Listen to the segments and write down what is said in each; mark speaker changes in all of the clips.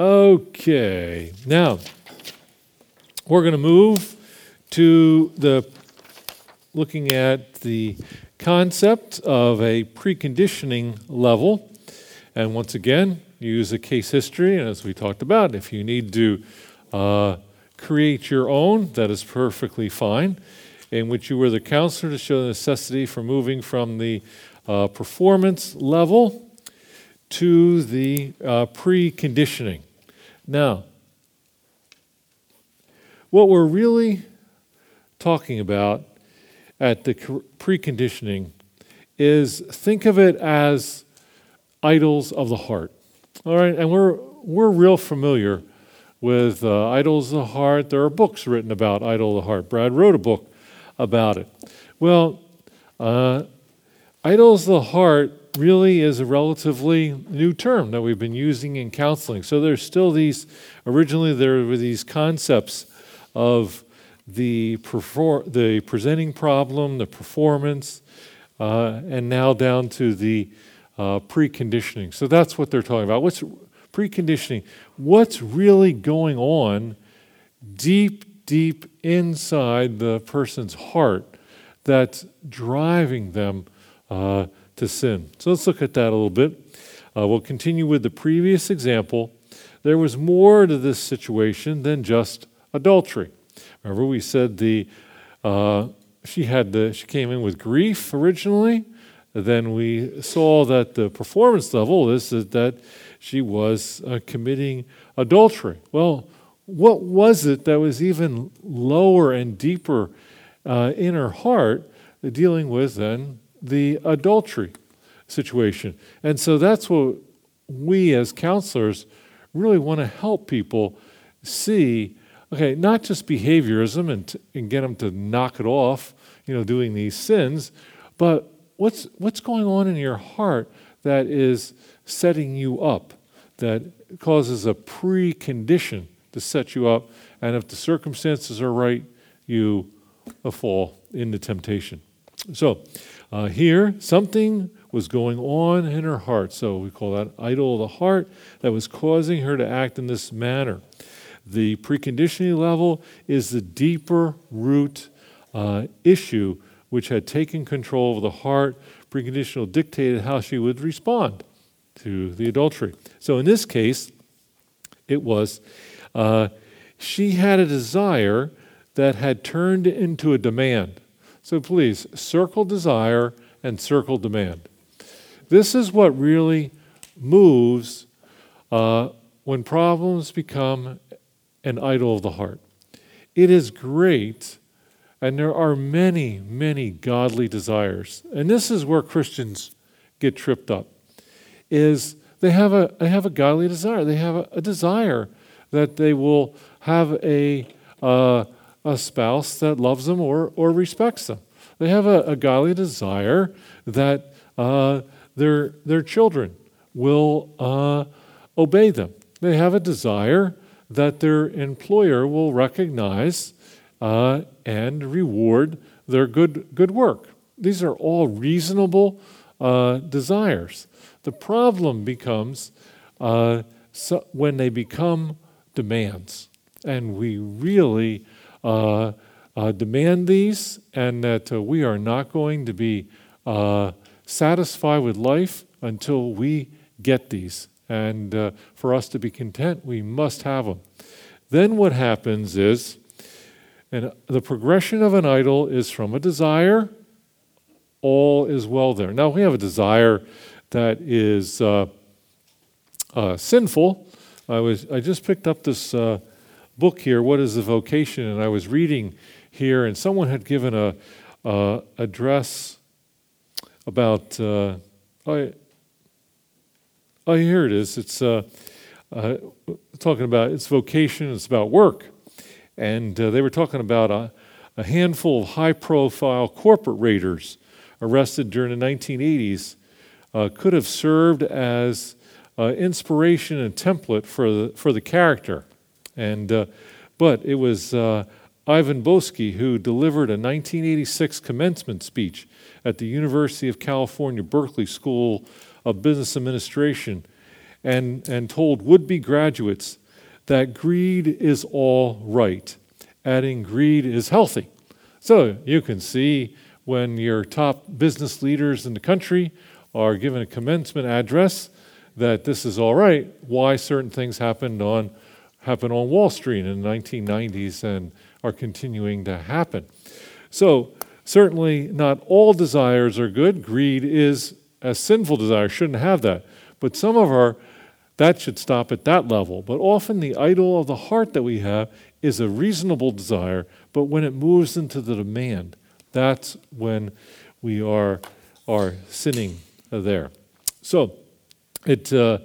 Speaker 1: Okay, now we're going to move to the looking at the concept of a preconditioning level. And once again, use a case history. And as we talked about, if you need to uh, create your own, that is perfectly fine, in which you were the counselor to show the necessity for moving from the uh, performance level to the uh, preconditioning. Now, what we're really talking about at the preconditioning is think of it as idols of the heart. All right, and we're we're real familiar with uh, idols of the heart. There are books written about idol of the heart. Brad wrote a book about it. Well, uh, idols of the heart really is a relatively new term that we've been using in counseling. So there's still these. Originally, there were these concepts of the, perform, the presenting problem, the performance, uh, and now down to the uh, preconditioning. So that's what they're talking about. What's preconditioning? What's really going on deep, deep inside the person's heart that's driving them uh, to sin? So let's look at that a little bit. Uh, we'll continue with the previous example. There was more to this situation than just adultery. Remember, we said the uh, she had the she came in with grief originally. Then we saw that the performance level is that she was uh, committing adultery. Well, what was it that was even lower and deeper uh, in her heart, dealing with then the adultery situation? And so that's what we as counselors really want to help people see okay, not just behaviorism and, t- and get them to knock it off, you know, doing these sins, but what's, what's going on in your heart that is setting you up, that causes a precondition to set you up, and if the circumstances are right, you uh, fall into temptation. So, uh, here, something was going on in her heart. So, we call that idol of the heart that was causing her to act in this manner. The preconditioning level is the deeper root uh, issue which had taken control of the heart. Preconditional dictated how she would respond to the adultery. So in this case, it was uh, she had a desire that had turned into a demand. So please, circle desire and circle demand. This is what really moves uh, when problems become an idol of the heart. It is great, and there are many, many godly desires. And this is where Christians get tripped up. Is they have a they have a godly desire. They have a, a desire that they will have a uh, a spouse that loves them or or respects them. They have a, a godly desire that uh, their their children will uh, obey them. They have a desire that their employer will recognize uh, and reward their good, good work. These are all reasonable uh, desires. The problem becomes uh, so when they become demands, and we really uh, uh, demand these, and that uh, we are not going to be satisfied with life until we get these. And uh, for us to be content, we must have them. Then what happens is, and the progression of an idol is from a desire, all is well there. Now, we have a desire that is uh, uh, sinful. I, was, I just picked up this uh, book here, What is the Vocation? And I was reading here, and someone had given a address about. Uh, oh, Oh, here it is. It's uh, uh, talking about its vocation, it's about work. And uh, they were talking about a, a handful of high profile corporate raiders arrested during the 1980s uh, could have served as uh, inspiration and template for the, for the character. And, uh, but it was Ivan Boesky who delivered a 1986 commencement speech at the University of California, Berkeley School of Business Administration. and, and told would be graduates that greed is all right, adding greed is healthy. So you can see when your top business leaders in the country are given a commencement address that this is all right, why certain things happened on happened on Wall Street in the 1990s and are continuing to happen. So certainly not all desires are good. Greed is a sinful desire, shouldn't have that. But some of our that should stop at that level. But often the idol of the heart that we have is a reasonable desire, but when it moves into the demand, that's when we are, are sinning there. So it uh,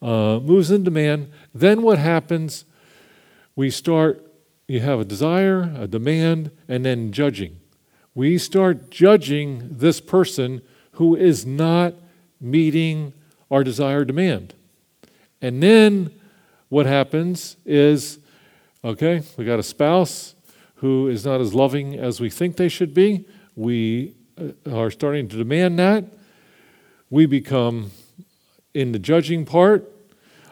Speaker 1: uh, moves in demand. Then what happens? We start, you have a desire, a demand, and then judging. We start judging this person who is not meeting our desire demand. And then what happens is okay, we got a spouse who is not as loving as we think they should be. We uh, are starting to demand that. We become in the judging part.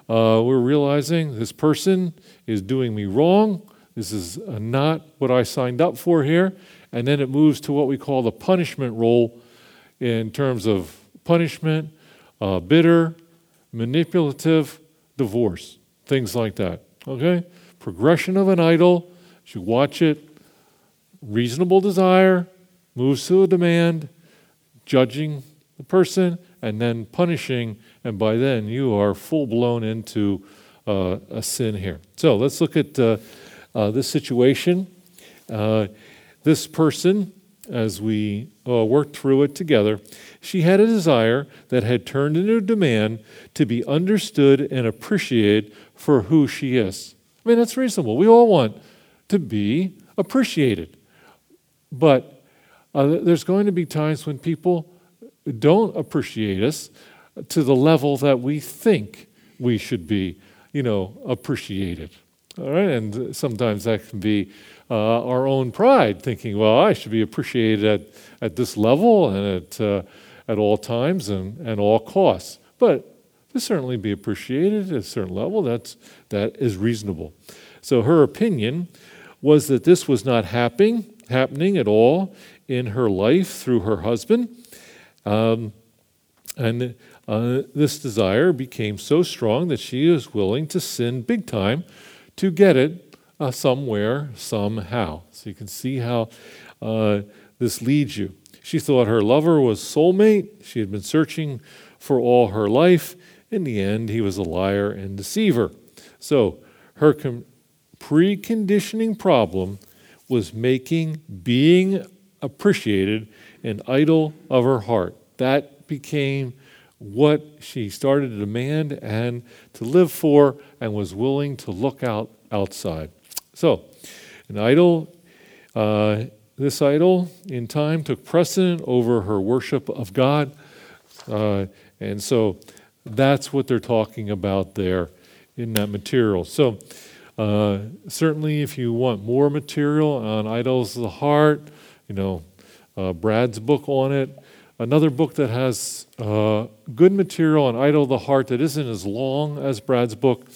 Speaker 1: Uh, we're realizing this person is doing me wrong. This is not what I signed up for here. And then it moves to what we call the punishment role in terms of punishment, uh, bitter, manipulative, divorce, things like that. Okay? Progression of an idol, you watch it, reasonable desire moves to a demand, judging the person, and then punishing, and by then you are full blown into uh, a sin here. So let's look at uh, uh, this situation. Uh, this person as we uh, worked through it together, she had a desire that had turned into a demand to be understood and appreciated for who she is. I mean, that's reasonable. We all want to be appreciated. But uh, there's going to be times when people don't appreciate us to the level that we think we should be, you know, appreciated. All right, and sometimes that can be uh, our own pride, thinking, well, I should be appreciated at, at this level and at, uh, at all times and, and all costs. But to certainly be appreciated at a certain level, that's, that is reasonable. So her opinion was that this was not happening, happening at all in her life through her husband. Um, and uh, this desire became so strong that she was willing to sin big time to get it uh, somewhere, somehow. So you can see how uh, this leads you. She thought her lover was soulmate. She had been searching for all her life. In the end, he was a liar and deceiver. So her com- preconditioning problem was making being appreciated an idol of her heart. That became what she started to demand and to live for and was willing to look out outside. So, an idol, uh, this idol in time took precedent over her worship of God. Uh, and so that's what they're talking about there in that material. So, uh, certainly, if you want more material on idols of the heart, you know, uh, Brad's book on it. Another book that has uh, good material on idol of the heart that isn't as long as Brad's book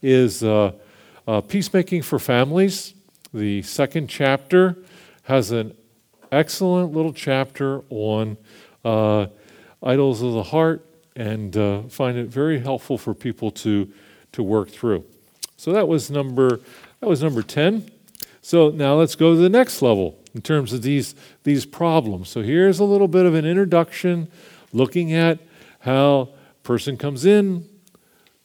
Speaker 1: is uh, uh, Peacemaking for Families, the second chapter, has an excellent little chapter on uh, idols of the heart and uh, find it very helpful for people to, to work through. So that was number that was number 10. So now let's go to the next level in terms of these, these problems. So here's a little bit of an introduction looking at how person comes in.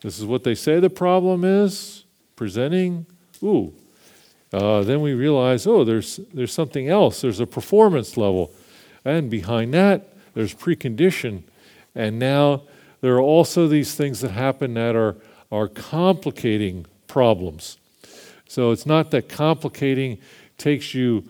Speaker 1: This is what they say the problem is presenting. Ooh. Uh, then we realize, oh, there's, there's something else. There's a performance level. And behind that, there's precondition. And now there are also these things that happen that are, are complicating problems. So it's not that complicating takes you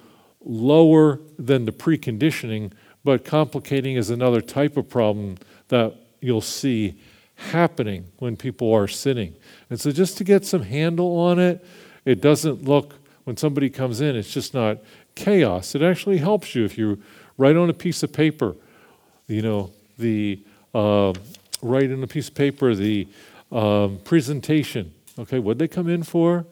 Speaker 1: lower than the preconditioning, but complicating is another type of problem that you'll see happening when people are sinning. And so, just to get some handle on it, it doesn't look, when somebody comes in, it's just not chaos. It actually helps you if you write on a piece of paper, you know, the, uh, write on a piece of paper the, um, presentation. Okay, what they come in for?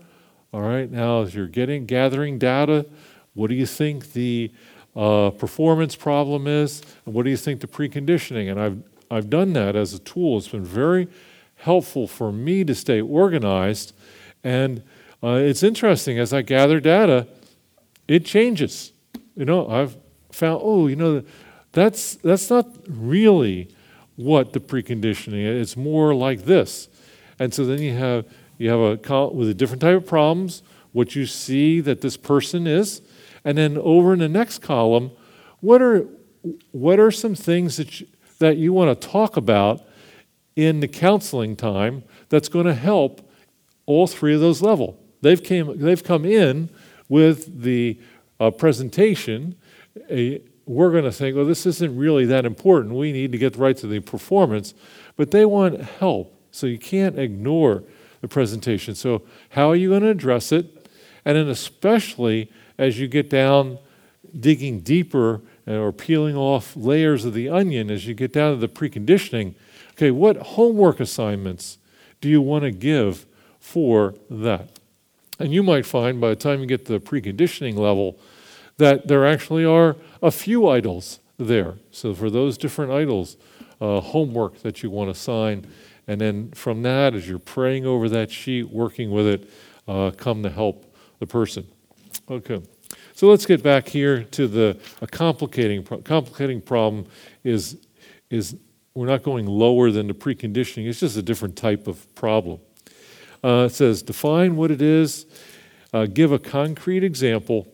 Speaker 1: All right, now as you're getting gathering data, what do you think the uh, performance problem is, and what do you think the preconditioning? And I've I've done that as a tool. It's been very helpful for me to stay organized, and uh, it's interesting as I gather data, it changes. You know, I've found oh, you know, that's that's not really what the preconditioning is. It's more like this, and so then you have you have a call with a different type of problems, what you see that this person is, and then over in the next column, what are what are some things that you, that you want to talk about in the counseling time that's going to help all three of those level. They've came they've come in with the uh, presentation. A, we're going to think, well, this isn't really that important. We need to get right to the performance, but they want help. So you can't ignore presentation. So, how are you going to address it? And then, especially as you get down digging deeper uh, or peeling off layers of the onion, as you get down to the preconditioning, okay, what homework assignments do you want to give for that? And you might find by the time you get to the preconditioning level that there actually are a few idols there. So, for those different idols, uh, homework that you want to assign and then from that, as you're praying over that sheet, working with it, uh, come to help the person. Okay. So let's get back here to the a complicating complicating problem is is we're not going lower than the preconditioning. It's just a different type of problem. Uh, it says define what it is, uh, give a concrete example.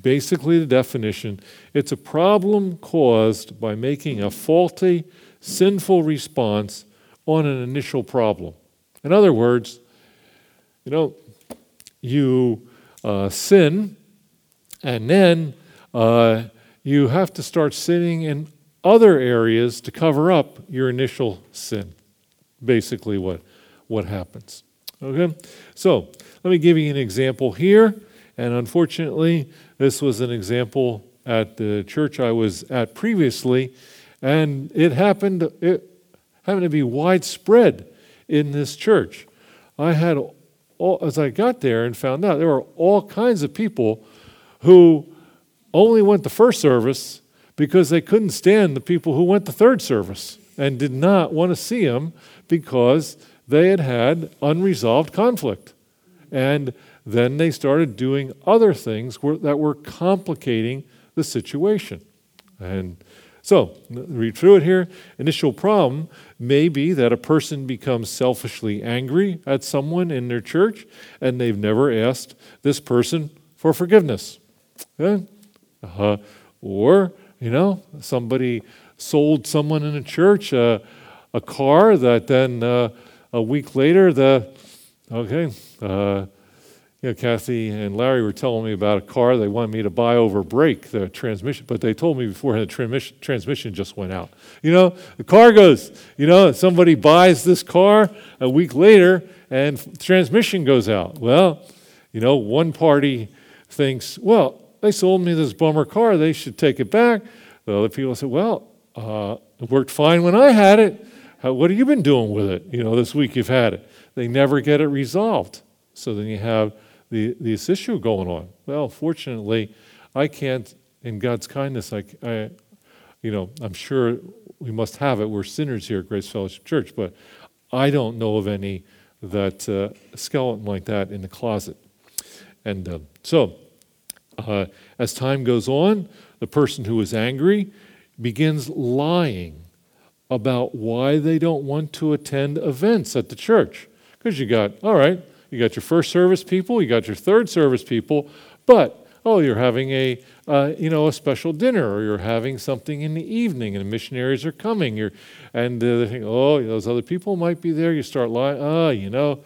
Speaker 1: Basically, the definition it's a problem caused by making a faulty, sinful response on an initial problem. In other words, you know, you uh, sin, and then uh, you have to start sinning in other areas to cover up your initial sin. Basically, what, what happens. Okay? So, let me give you an example here. And unfortunately, this was an example at the church I was at previously. And it happened, it, having to be widespread in this church. I had, all, as I got there and found out, there were all kinds of people who only went to first service because they couldn't stand the people who went to third service and did not want to see them because they had had unresolved conflict. And then they started doing other things that were complicating the situation. And so, read through it here. Initial problem may be that a person becomes selfishly angry at someone in their church and they've never asked this person for forgiveness. Okay? Uh, or, you know, somebody sold someone in a church uh, a car that then uh, a week later, the, okay, uh, you know, Kathy and Larry were telling me about a car they wanted me to buy over break the transmission, but they told me beforehand the transmission, transmission just went out. You know, the car goes, you know, somebody buys this car a week later and transmission goes out. Well, you know, one party thinks, well, they sold me this bummer car, they should take it back. The other people say, well, uh, it worked fine when I had it. How, what have you been doing with it, you know, this week you've had it? They never get it resolved. So then you have the, this issue going on. Well, fortunately, I can't, in God's kindness, I, I, you know, I'm sure we must have it. We're sinners here at Grace Fellowship Church, but I don't know of any that uh, skeleton like that in the closet. And uh, so, uh, as time goes on, the person who is angry begins lying about why they don't want to attend events at the church. Because you got, all right, you got your first service people, you got your third service people, but oh, you're having a uh, you know a special dinner, or you're having something in the evening, and the missionaries are coming. You're, and they think, oh, those other people might be there. You start lying. Ah, you know.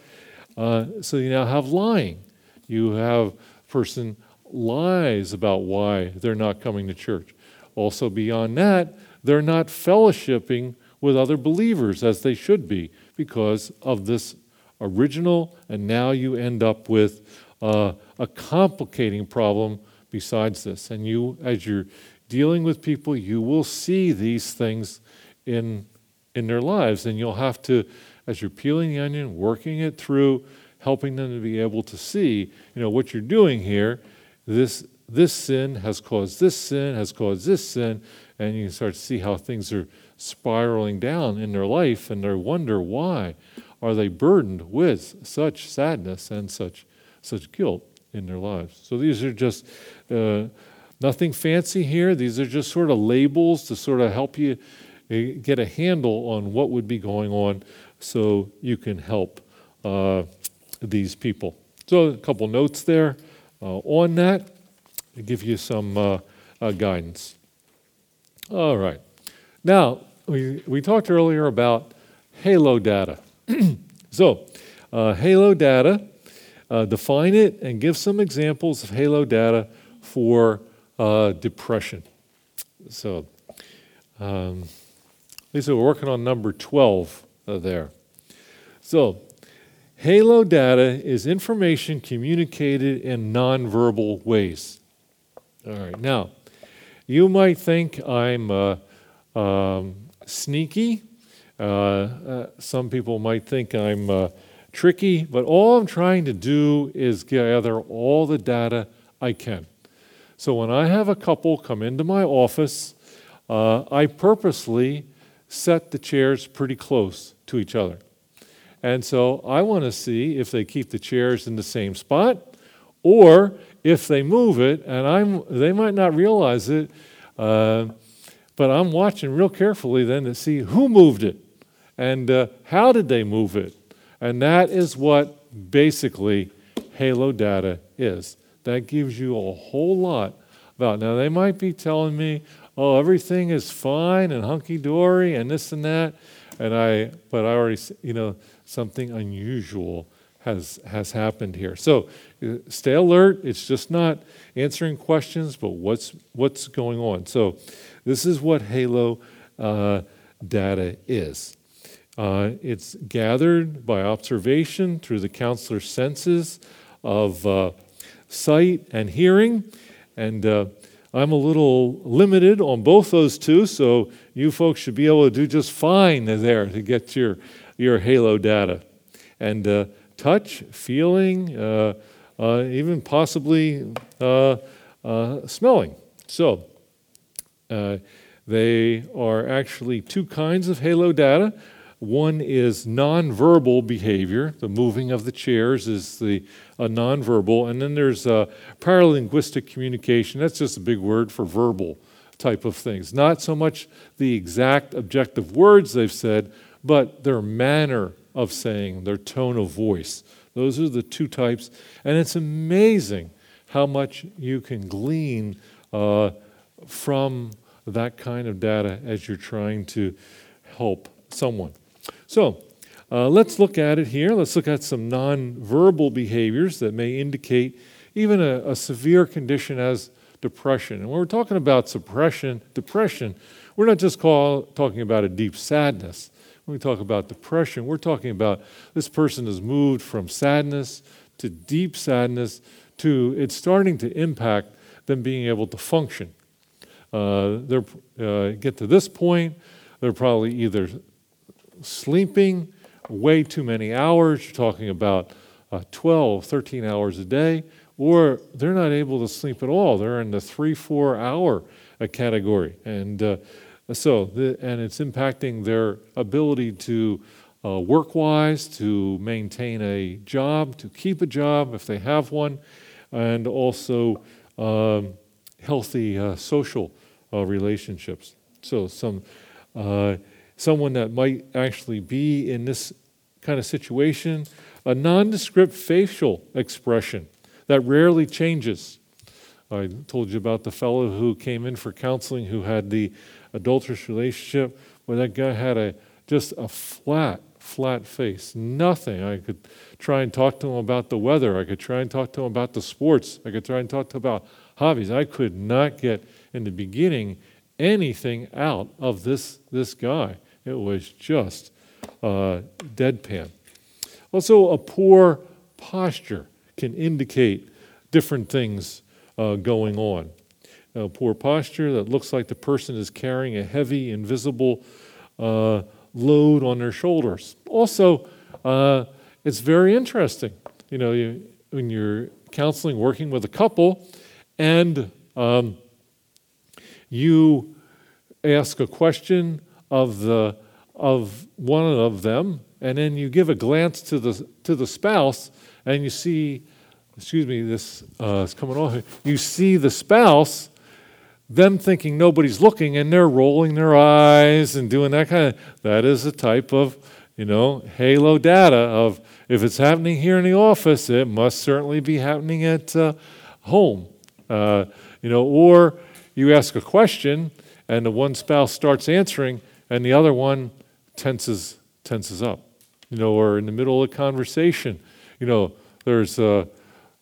Speaker 1: Uh, so you now have lying. You have person lies about why they're not coming to church. Also, beyond that, they're not fellowshipping with other believers as they should be because of this original, and now you end up with uh, a complicating problem besides this. And you, as you're dealing with people, you will see these things in, in their lives, and you'll have to as you're peeling the onion, working it through, helping them to be able to see, you know, what you're doing here. This this sin has caused this sin, has caused this sin, and you can start to see how things are spiraling down in their life, and they wonder why are they burdened with such sadness and such such guilt in their lives. So these are just uh, nothing fancy here. These are just sort of labels to sort of help you uh, get a handle on what would be going on, so you can help uh, these people. So a couple notes there uh, on that to give you some uh, uh, guidance. All right. Now, we, we talked earlier about halo data. so, uh, halo data, uh, define it and give some examples of halo data for uh, depression. So, um, Lisa, we're working on number 12 uh, there. So, halo data is information communicated in nonverbal ways. All right. Now, you might think I'm uh, um, sneaky. Uh, uh, some people might think I'm uh, tricky, but all I'm trying to do is gather all the data I can. So when I have a couple come into my office, uh, I purposely set the chairs pretty close to each other. And so I want to see if they keep the chairs in the same spot or if they move it, and I'm, they might not realize it, uh, but I'm watching real carefully then to see who moved it and uh, how did they move it. And that is what basically Halo data is. That gives you a whole lot about. Now, they might be telling me, oh, everything is fine and hunky dory and this and that. And I, but I already, you know, something unusual has, has happened here. So uh, stay alert. It's just not answering questions, but what's, what's going on. So this is what Halo uh, data is. Uh, it's gathered by observation through the counselor's senses of uh, sight and hearing. And uh, I'm a little limited on both those two, so you folks should be able to do just fine there to get your, your Halo data. And uh, touch, feeling, uh, uh, even possibly smelling. So, they are actually two kinds of halo data. One is nonverbal behavior. The moving of the chairs is the nonverbal, and then there's paralinguistic communication. That's just a big word for verbal type of things. Not so much the exact objective words they've said, but their manner of saying, their tone of voice. Those are the two types. And it's amazing how much you can glean uh, from that kind of data as you're trying to help someone. So uh, let's look at it here. Let's look at some nonverbal behaviors that may indicate even a, a severe condition as depression. And when we're talking about suppression, depression, we're not just call, talking about a deep sadness. When we talk about depression, we're talking about this person has moved from sadness to deep sadness to it's starting to impact them being able to function. Uh, they uh, get to this point, they're probably either sleeping way too many hours, you're talking about uh, 12, 13 hours a day, or they're not able to sleep at all. They're in the three, four hour uh, category. And uh, so, the, and it's impacting their ability to uh, work wise, to maintain a job, to keep a job if they have one, and also um, healthy uh, social uh, relationships. So, some, uh, someone that might actually be in this kind of situation, a nondescript facial expression that rarely changes. I told you about the fellow who came in for counseling who had the adulterous relationship where that guy had a just a flat, flat face. Nothing. I could try and talk to him about the weather. I could try and talk to him about the sports. I could try and talk to him about hobbies. I could not get in the beginning anything out of this this guy. It was just uh, deadpan. Also, a poor posture can indicate different things uh, going on poor posture that looks like the person is carrying a heavy, invisible uh, load on their shoulders. Also, uh, it's very interesting. You know, you, when you're counseling, working with a couple, and um, you ask a question of the of one of them, and then you give a glance to the to the spouse, and you see, excuse me, this uh, is coming off. You see the spouse, them thinking nobody's looking, and they're rolling their eyes and doing that kind of. That is a type of, you know, halo data of if it's happening here in the office, it must certainly be happening at uh, home. Uh, you know, or you ask a question, and the one spouse starts answering, and the other one tenses tenses up. You know, or in the middle of a conversation, you know, there's a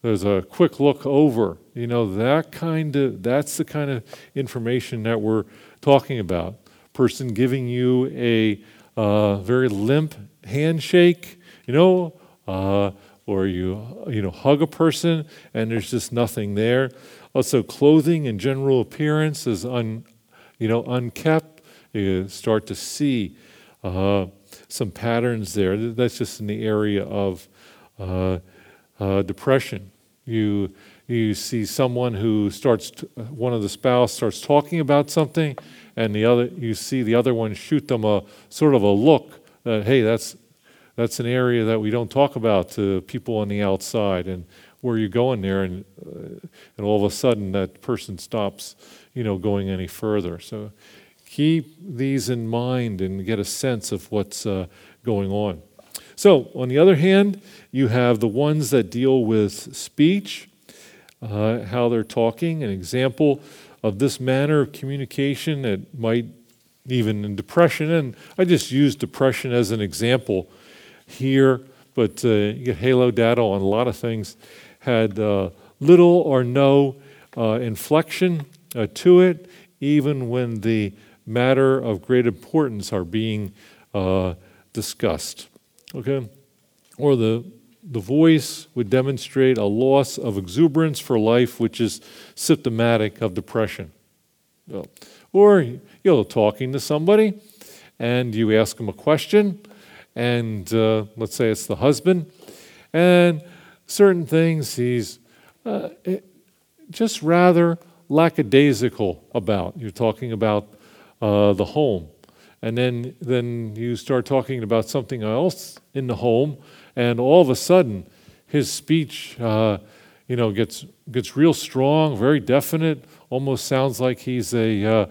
Speaker 1: there's a quick look over. You know, that kind of that's the kind of information that we're talking about. Person giving you a uh, very limp handshake, you know, uh, or you you know hug a person and there's just nothing there. Also, clothing and general appearance is un, you know unkept. You start to see uh, some patterns there. That's just in the area of uh, uh, depression. You you see someone who starts to, one of the spouse starts talking about something, and the other you see the other one shoot them a sort of a look that hey that's that's an area that we don't talk about to people on the outside and where you going there and uh, and all of a sudden that person stops you know going any further so keep these in mind and get a sense of what's uh, going on. So, on the other hand, you have the ones that deal with speech, uh, how they're talking. An example of this manner of communication that might even in depression, and I just use depression as an example here, but uh, you get halo data on a lot of things, had uh, little or no uh, inflection uh, to it, even when the matter of great importance are being uh, discussed. Okay? Or the, the voice would demonstrate a loss of exuberance for life, which is symptomatic of depression. Or you're talking to somebody and you ask them a question, and uh, let's say it's the husband, and certain things he's uh, just rather lackadaisical about. You're talking about uh, the home. And then, then you start talking about something else in the home, and all of a sudden, his speech, uh, you know, gets gets real strong, very definite. Almost sounds like he's a, uh,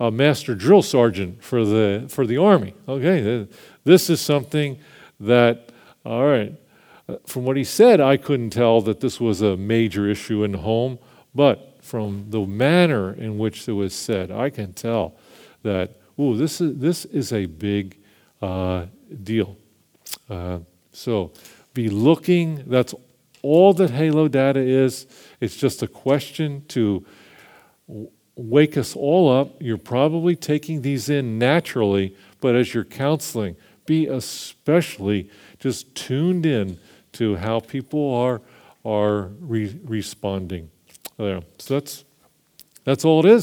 Speaker 1: a master drill sergeant for the for the army. Okay, this is something that, all right. Uh, from what he said, I couldn't tell that this was a major issue in the home, but from the manner in which it was said, I can tell that, oh, this is, this is a big uh, deal. Uh, so be looking, that's all that Halo data is. It's just a question to wake us all up. You're probably taking these in naturally, but as you're counseling, be especially just tuned in to how people are, are re- responding there. So that's, that's all it is.